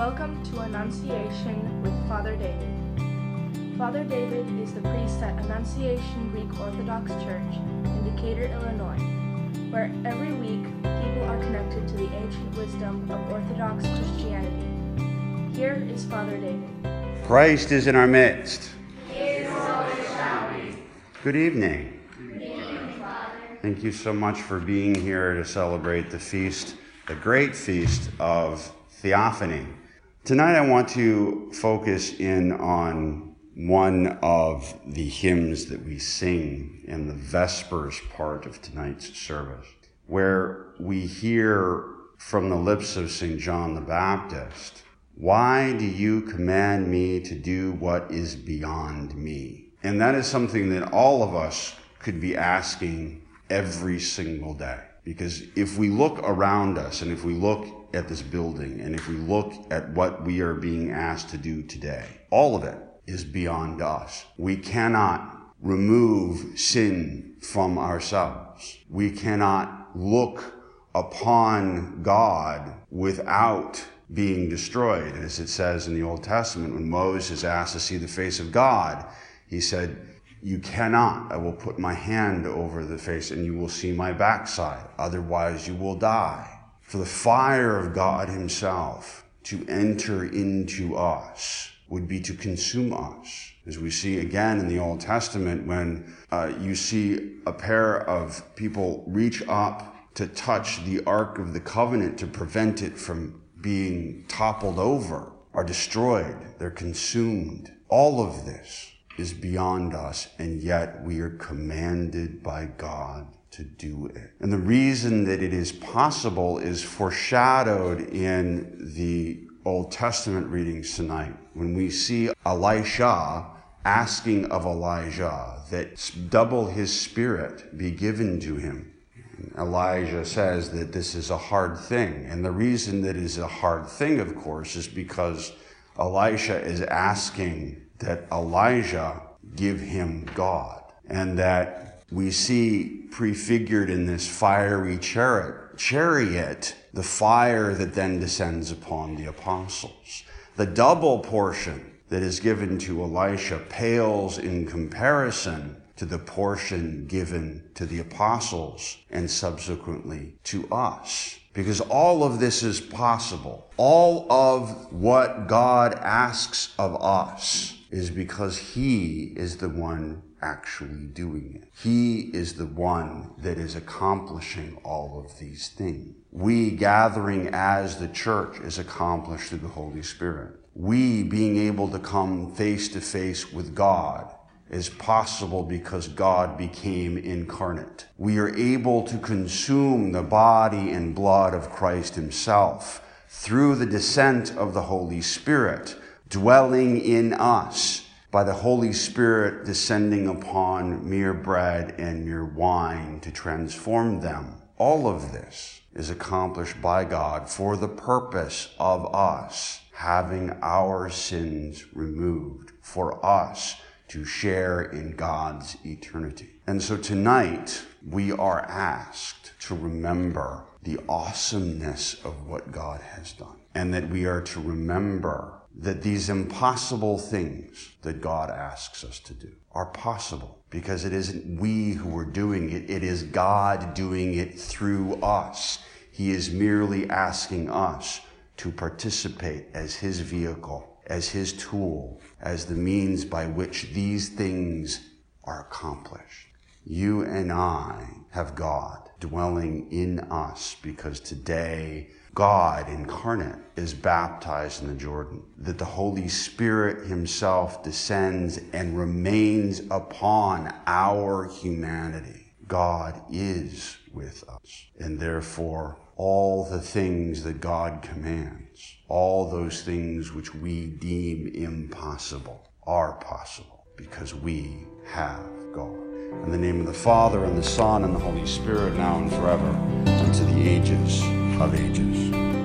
Welcome to Annunciation with Father David. Father David is the priest at Annunciation Greek Orthodox Church in Decatur, Illinois, where every week people are connected to the ancient wisdom of Orthodox Christianity. Here is Father David. Christ is in our midst. Good evening. Thank you so much for being here to celebrate the feast, the great feast of Theophany. Tonight I want to focus in on one of the hymns that we sing in the Vespers part of tonight's service, where we hear from the lips of St. John the Baptist, Why do you command me to do what is beyond me? And that is something that all of us could be asking every single day. Because if we look around us and if we look at this building and if we look at what we are being asked to do today, all of it is beyond us. We cannot remove sin from ourselves. We cannot look upon God without being destroyed. As it says in the Old Testament, when Moses is asked to see the face of God, he said, you cannot. I will put my hand over the face and you will see my backside. Otherwise, you will die. For the fire of God Himself to enter into us would be to consume us. As we see again in the Old Testament, when uh, you see a pair of people reach up to touch the Ark of the Covenant to prevent it from being toppled over, are destroyed, they're consumed. All of this is beyond us, and yet we are commanded by God to do it. And the reason that it is possible is foreshadowed in the Old Testament readings tonight when we see Elisha asking of Elijah that double his spirit be given to him. Elijah says that this is a hard thing. And the reason that is a hard thing, of course, is because Elisha is asking that Elijah give him God, and that we see prefigured in this fiery chariot, chariot the fire that then descends upon the apostles. The double portion that is given to Elisha pales in comparison to the portion given to the apostles and subsequently to us. Because all of this is possible. All of what God asks of us is because He is the one actually doing it. He is the one that is accomplishing all of these things. We gathering as the church is accomplished through the Holy Spirit. We being able to come face to face with God is possible because God became incarnate. We are able to consume the body and blood of Christ Himself through the descent of the Holy Spirit dwelling in us by the Holy Spirit descending upon mere bread and mere wine to transform them. All of this is accomplished by God for the purpose of us having our sins removed, for us to share in God's eternity. And so tonight we are asked to remember the awesomeness of what God has done and that we are to remember that these impossible things that God asks us to do are possible because it isn't we who are doing it, it is God doing it through us. He is merely asking us to participate as His vehicle, as His tool, as the means by which these things are accomplished. You and I have God dwelling in us because today God incarnate is baptized in the Jordan, that the Holy Spirit Himself descends and remains upon our humanity. God is with us, and therefore all the things that God commands, all those things which we deem impossible, are possible because we have God. In the name of the Father, and the Son, and the Holy Spirit, now and forever, unto the ages of ages.